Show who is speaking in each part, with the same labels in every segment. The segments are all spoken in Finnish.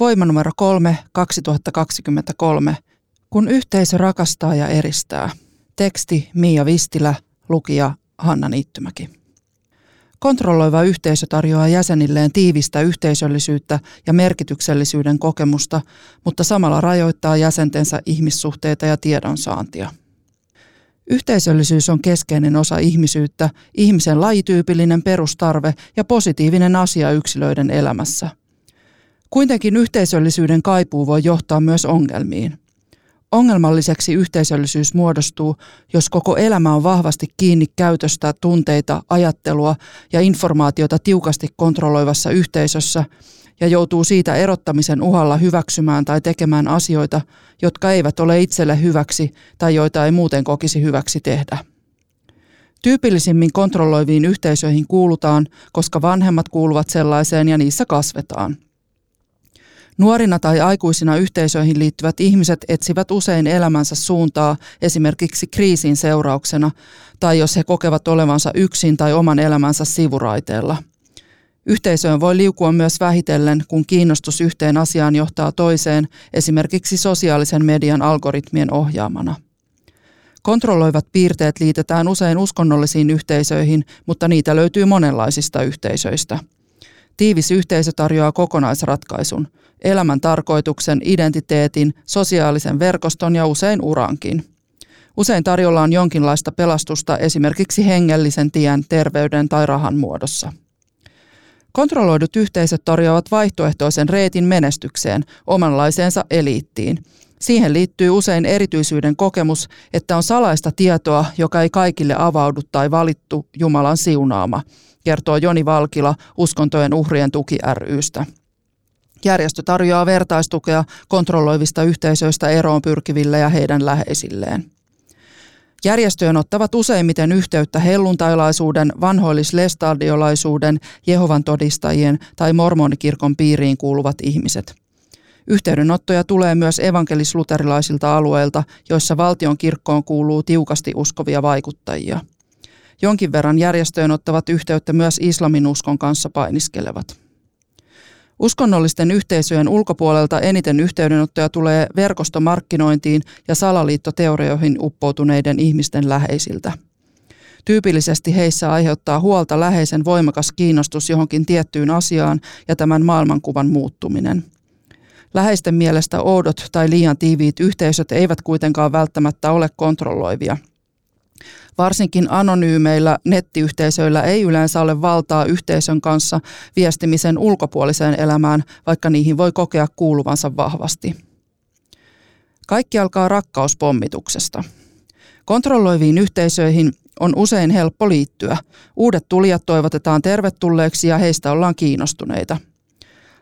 Speaker 1: Voima numero 3 2023. Kun yhteisö rakastaa ja eristää. Teksti Mia Vistilä, lukija Hanna Niittymäki. Kontrolloiva yhteisö tarjoaa jäsenilleen tiivistä yhteisöllisyyttä ja merkityksellisyyden kokemusta, mutta samalla rajoittaa jäsentensä ihmissuhteita ja tiedonsaantia. Yhteisöllisyys on keskeinen osa ihmisyyttä, ihmisen lajityypillinen perustarve ja positiivinen asia yksilöiden elämässä. Kuitenkin yhteisöllisyyden kaipuu voi johtaa myös ongelmiin – Ongelmalliseksi yhteisöllisyys muodostuu, jos koko elämä on vahvasti kiinni käytöstä, tunteita, ajattelua ja informaatiota tiukasti kontrolloivassa yhteisössä ja joutuu siitä erottamisen uhalla hyväksymään tai tekemään asioita, jotka eivät ole itselle hyväksi tai joita ei muuten kokisi hyväksi tehdä. Tyypillisimmin kontrolloiviin yhteisöihin kuulutaan, koska vanhemmat kuuluvat sellaiseen ja niissä kasvetaan – Nuorina tai aikuisina yhteisöihin liittyvät ihmiset etsivät usein elämänsä suuntaa esimerkiksi kriisin seurauksena tai jos he kokevat olevansa yksin tai oman elämänsä sivuraiteella. Yhteisöön voi liukua myös vähitellen, kun kiinnostus yhteen asiaan johtaa toiseen, esimerkiksi sosiaalisen median algoritmien ohjaamana. Kontrolloivat piirteet liitetään usein uskonnollisiin yhteisöihin, mutta niitä löytyy monenlaisista yhteisöistä – Tiivis yhteisö tarjoaa kokonaisratkaisun, elämän tarkoituksen, identiteetin, sosiaalisen verkoston ja usein urankin. Usein tarjolla on jonkinlaista pelastusta esimerkiksi hengellisen tien, terveyden tai rahan muodossa. Kontrolloidut yhteisöt tarjoavat vaihtoehtoisen reitin menestykseen, omanlaiseensa eliittiin. Siihen liittyy usein erityisyyden kokemus, että on salaista tietoa, joka ei kaikille avaudu tai valittu Jumalan siunaama – kertoo Joni Valkila Uskontojen uhrien tuki rystä. Järjestö tarjoaa vertaistukea kontrolloivista yhteisöistä eroon pyrkiville ja heidän läheisilleen. Järjestöön ottavat useimmiten yhteyttä helluntailaisuuden, vanhoillis-lestardiolaisuuden, Jehovan todistajien tai mormonikirkon piiriin kuuluvat ihmiset. Yhteydenottoja tulee myös evankelis-luterilaisilta alueilta, joissa valtion kirkkoon kuuluu tiukasti uskovia vaikuttajia – Jonkin verran järjestöön ottavat yhteyttä myös islamin uskon kanssa painiskelevat. Uskonnollisten yhteisöjen ulkopuolelta eniten yhteydenottoja tulee verkostomarkkinointiin ja salaliittoteorioihin uppoutuneiden ihmisten läheisiltä. Tyypillisesti heissä aiheuttaa huolta läheisen voimakas kiinnostus johonkin tiettyyn asiaan ja tämän maailmankuvan muuttuminen. Läheisten mielestä oudot tai liian tiiviit yhteisöt eivät kuitenkaan välttämättä ole kontrolloivia – Varsinkin anonyymeillä nettiyhteisöillä ei yleensä ole valtaa yhteisön kanssa viestimisen ulkopuoliseen elämään, vaikka niihin voi kokea kuuluvansa vahvasti. Kaikki alkaa rakkauspomituksesta. Kontrolloiviin yhteisöihin on usein helppo liittyä. Uudet tulijat toivotetaan tervetulleeksi ja heistä ollaan kiinnostuneita –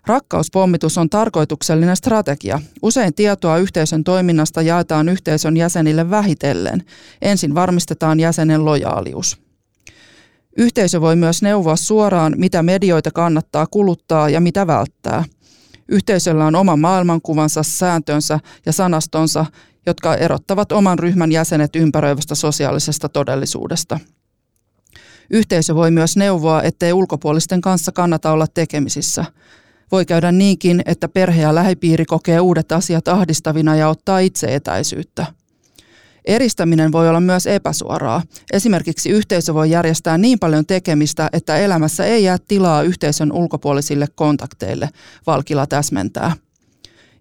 Speaker 1: Rakkauspommitus on tarkoituksellinen strategia. Usein tietoa yhteisön toiminnasta jaetaan yhteisön jäsenille vähitellen. Ensin varmistetaan jäsenen lojaalius. Yhteisö voi myös neuvoa suoraan, mitä medioita kannattaa kuluttaa ja mitä välttää. Yhteisöllä on oma maailmankuvansa, sääntönsä ja sanastonsa, jotka erottavat oman ryhmän jäsenet ympäröivästä sosiaalisesta todellisuudesta. Yhteisö voi myös neuvoa, ettei ulkopuolisten kanssa kannata olla tekemisissä. Voi käydä niinkin, että perhe ja lähipiiri kokee uudet asiat ahdistavina ja ottaa itse etäisyyttä. Eristäminen voi olla myös epäsuoraa. Esimerkiksi yhteisö voi järjestää niin paljon tekemistä, että elämässä ei jää tilaa yhteisön ulkopuolisille kontakteille, Valkila täsmentää.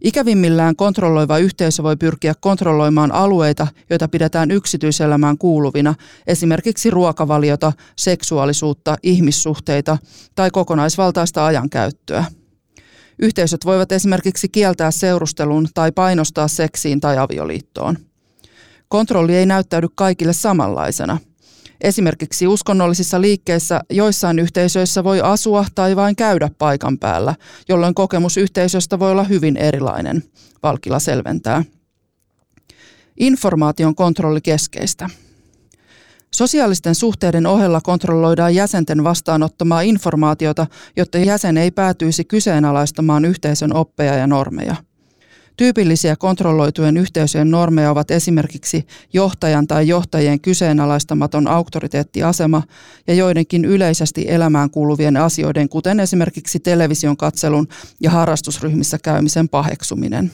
Speaker 1: Ikävimmillään kontrolloiva yhteisö voi pyrkiä kontrolloimaan alueita, joita pidetään yksityiselämään kuuluvina, esimerkiksi ruokavaliota, seksuaalisuutta, ihmissuhteita tai kokonaisvaltaista ajankäyttöä. Yhteisöt voivat esimerkiksi kieltää seurustelun tai painostaa seksiin tai avioliittoon. Kontrolli ei näyttäydy kaikille samanlaisena. Esimerkiksi uskonnollisissa liikkeissä joissain yhteisöissä voi asua tai vain käydä paikan päällä, jolloin kokemus yhteisöstä voi olla hyvin erilainen, Valkila selventää. Informaation kontrolli keskeistä. Sosiaalisten suhteiden ohella kontrolloidaan jäsenten vastaanottamaa informaatiota, jotta jäsen ei päätyisi kyseenalaistamaan yhteisön oppeja ja normeja. Tyypillisiä kontrolloitujen yhteisöjen normeja ovat esimerkiksi johtajan tai johtajien kyseenalaistamaton auktoriteettiasema ja joidenkin yleisesti elämään kuuluvien asioiden, kuten esimerkiksi television katselun ja harrastusryhmissä käymisen paheksuminen.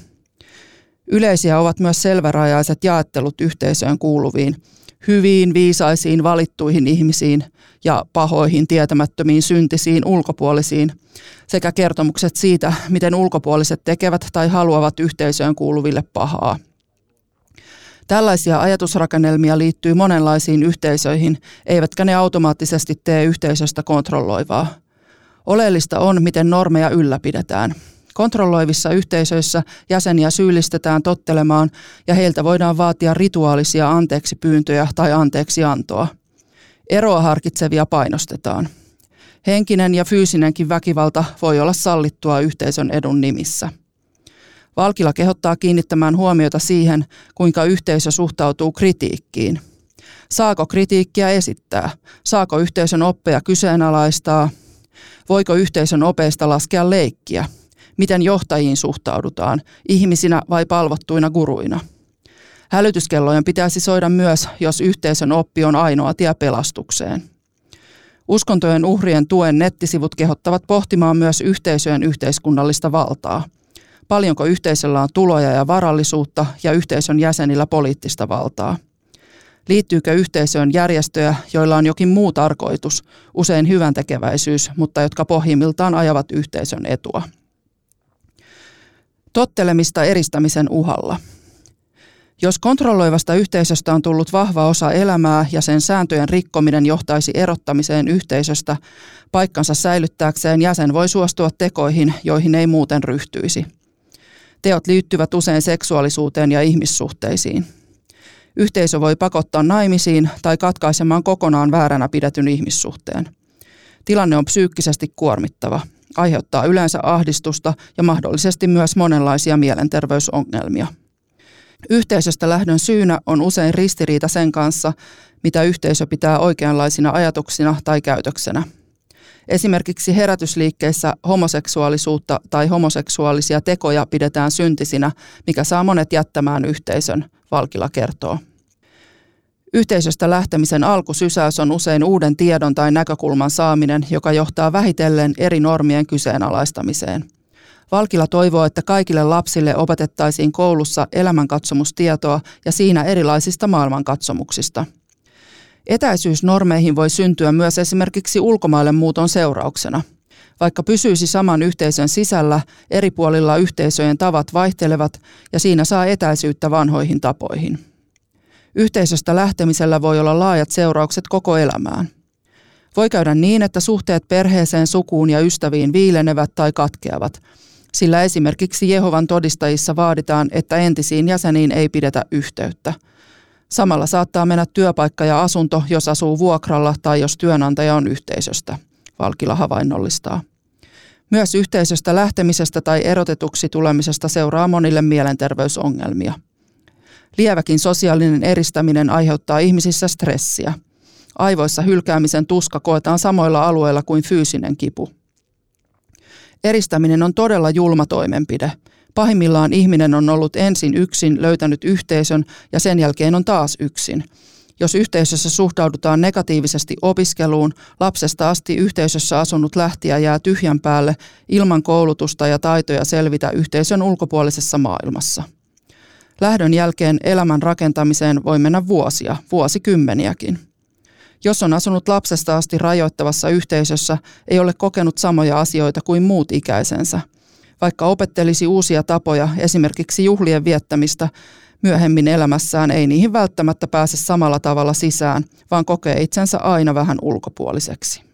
Speaker 1: Yleisiä ovat myös selvärajaiset jaettelut yhteisöön kuuluviin – hyviin, viisaisiin, valittuihin ihmisiin ja pahoihin, tietämättömiin, syntisiin, ulkopuolisiin sekä kertomukset siitä, miten ulkopuoliset tekevät tai haluavat yhteisöön kuuluville pahaa. Tällaisia ajatusrakennelmia liittyy monenlaisiin yhteisöihin, eivätkä ne automaattisesti tee yhteisöstä kontrolloivaa. Oleellista on, miten normeja ylläpidetään – Kontrolloivissa yhteisöissä jäseniä syyllistetään tottelemaan ja heiltä voidaan vaatia rituaalisia anteeksi pyyntöjä tai anteeksi antoa. Eroa harkitsevia painostetaan. Henkinen ja fyysinenkin väkivalta voi olla sallittua yhteisön edun nimissä. Valkila kehottaa kiinnittämään huomiota siihen, kuinka yhteisö suhtautuu kritiikkiin. Saako kritiikkiä esittää? Saako yhteisön oppeja kyseenalaistaa? Voiko yhteisön opeista laskea leikkiä? Miten johtajiin suhtaudutaan, ihmisinä vai palvottuina guruina. Hälytyskellojen pitäisi soida myös, jos yhteisön oppi on ainoa tie pelastukseen. Uskontojen uhrien tuen nettisivut kehottavat pohtimaan myös yhteisöjen yhteiskunnallista valtaa. Paljonko yhteisöllä on tuloja ja varallisuutta ja yhteisön jäsenillä poliittista valtaa? Liittyykö yhteisöön järjestöjä, joilla on jokin muu tarkoitus, usein hyvän tekeväisyys, mutta jotka pohjimmiltaan ajavat yhteisön etua? Tottelemista eristämisen uhalla. Jos kontrolloivasta yhteisöstä on tullut vahva osa elämää ja sen sääntöjen rikkominen johtaisi erottamiseen yhteisöstä, paikkansa säilyttääkseen jäsen voi suostua tekoihin, joihin ei muuten ryhtyisi. Teot liittyvät usein seksuaalisuuteen ja ihmissuhteisiin. Yhteisö voi pakottaa naimisiin tai katkaisemaan kokonaan vääränä pidetyn ihmissuhteen. Tilanne on psyykkisesti kuormittava – aiheuttaa yleensä ahdistusta ja mahdollisesti myös monenlaisia mielenterveysongelmia. Yhteisöstä lähdön syynä on usein ristiriita sen kanssa, mitä yhteisö pitää oikeanlaisina ajatuksina tai käytöksenä. Esimerkiksi herätysliikkeissä homoseksuaalisuutta tai homoseksuaalisia tekoja pidetään syntisinä, mikä saa monet jättämään yhteisön, Valkila kertoo. Yhteisöstä lähtemisen alkusysäys on usein uuden tiedon tai näkökulman saaminen, joka johtaa vähitellen eri normien kyseenalaistamiseen. Valkila toivoo, että kaikille lapsille opetettaisiin koulussa elämänkatsomustietoa ja siinä erilaisista maailmankatsomuksista. Etäisyys normeihin voi syntyä myös esimerkiksi ulkomaille muuton seurauksena. Vaikka pysyisi saman yhteisön sisällä, eri puolilla yhteisöjen tavat vaihtelevat ja siinä saa etäisyyttä vanhoihin tapoihin. Yhteisöstä lähtemisellä voi olla laajat seuraukset koko elämään. Voi käydä niin, että suhteet perheeseen, sukuun ja ystäviin viilenevät tai katkeavat, sillä esimerkiksi Jehovan todistajissa vaaditaan, että entisiin jäseniin ei pidetä yhteyttä. Samalla saattaa mennä työpaikka ja asunto, jos asuu vuokralla tai jos työnantaja on yhteisöstä, Valkila havainnollistaa. Myös yhteisöstä lähtemisestä tai erotetuksi tulemisesta seuraa monille mielenterveysongelmia – Lieväkin sosiaalinen eristäminen aiheuttaa ihmisissä stressiä. Aivoissa hylkäämisen tuska koetaan samoilla alueilla kuin fyysinen kipu. Eristäminen on todella julma toimenpide. Pahimmillaan ihminen on ollut ensin yksin, löytänyt yhteisön ja sen jälkeen on taas yksin. Jos yhteisössä suhtaudutaan negatiivisesti opiskeluun, lapsesta asti yhteisössä asunut lähtiä jää tyhjän päälle ilman koulutusta ja taitoja selvitä yhteisön ulkopuolisessa maailmassa. Lähdön jälkeen elämän rakentamiseen voi mennä vuosia, vuosikymmeniäkin. Jos on asunut lapsesta asti rajoittavassa yhteisössä, ei ole kokenut samoja asioita kuin muut ikäisensä. Vaikka opettelisi uusia tapoja, esimerkiksi juhlien viettämistä, myöhemmin elämässään ei niihin välttämättä pääse samalla tavalla sisään, vaan kokee itsensä aina vähän ulkopuoliseksi.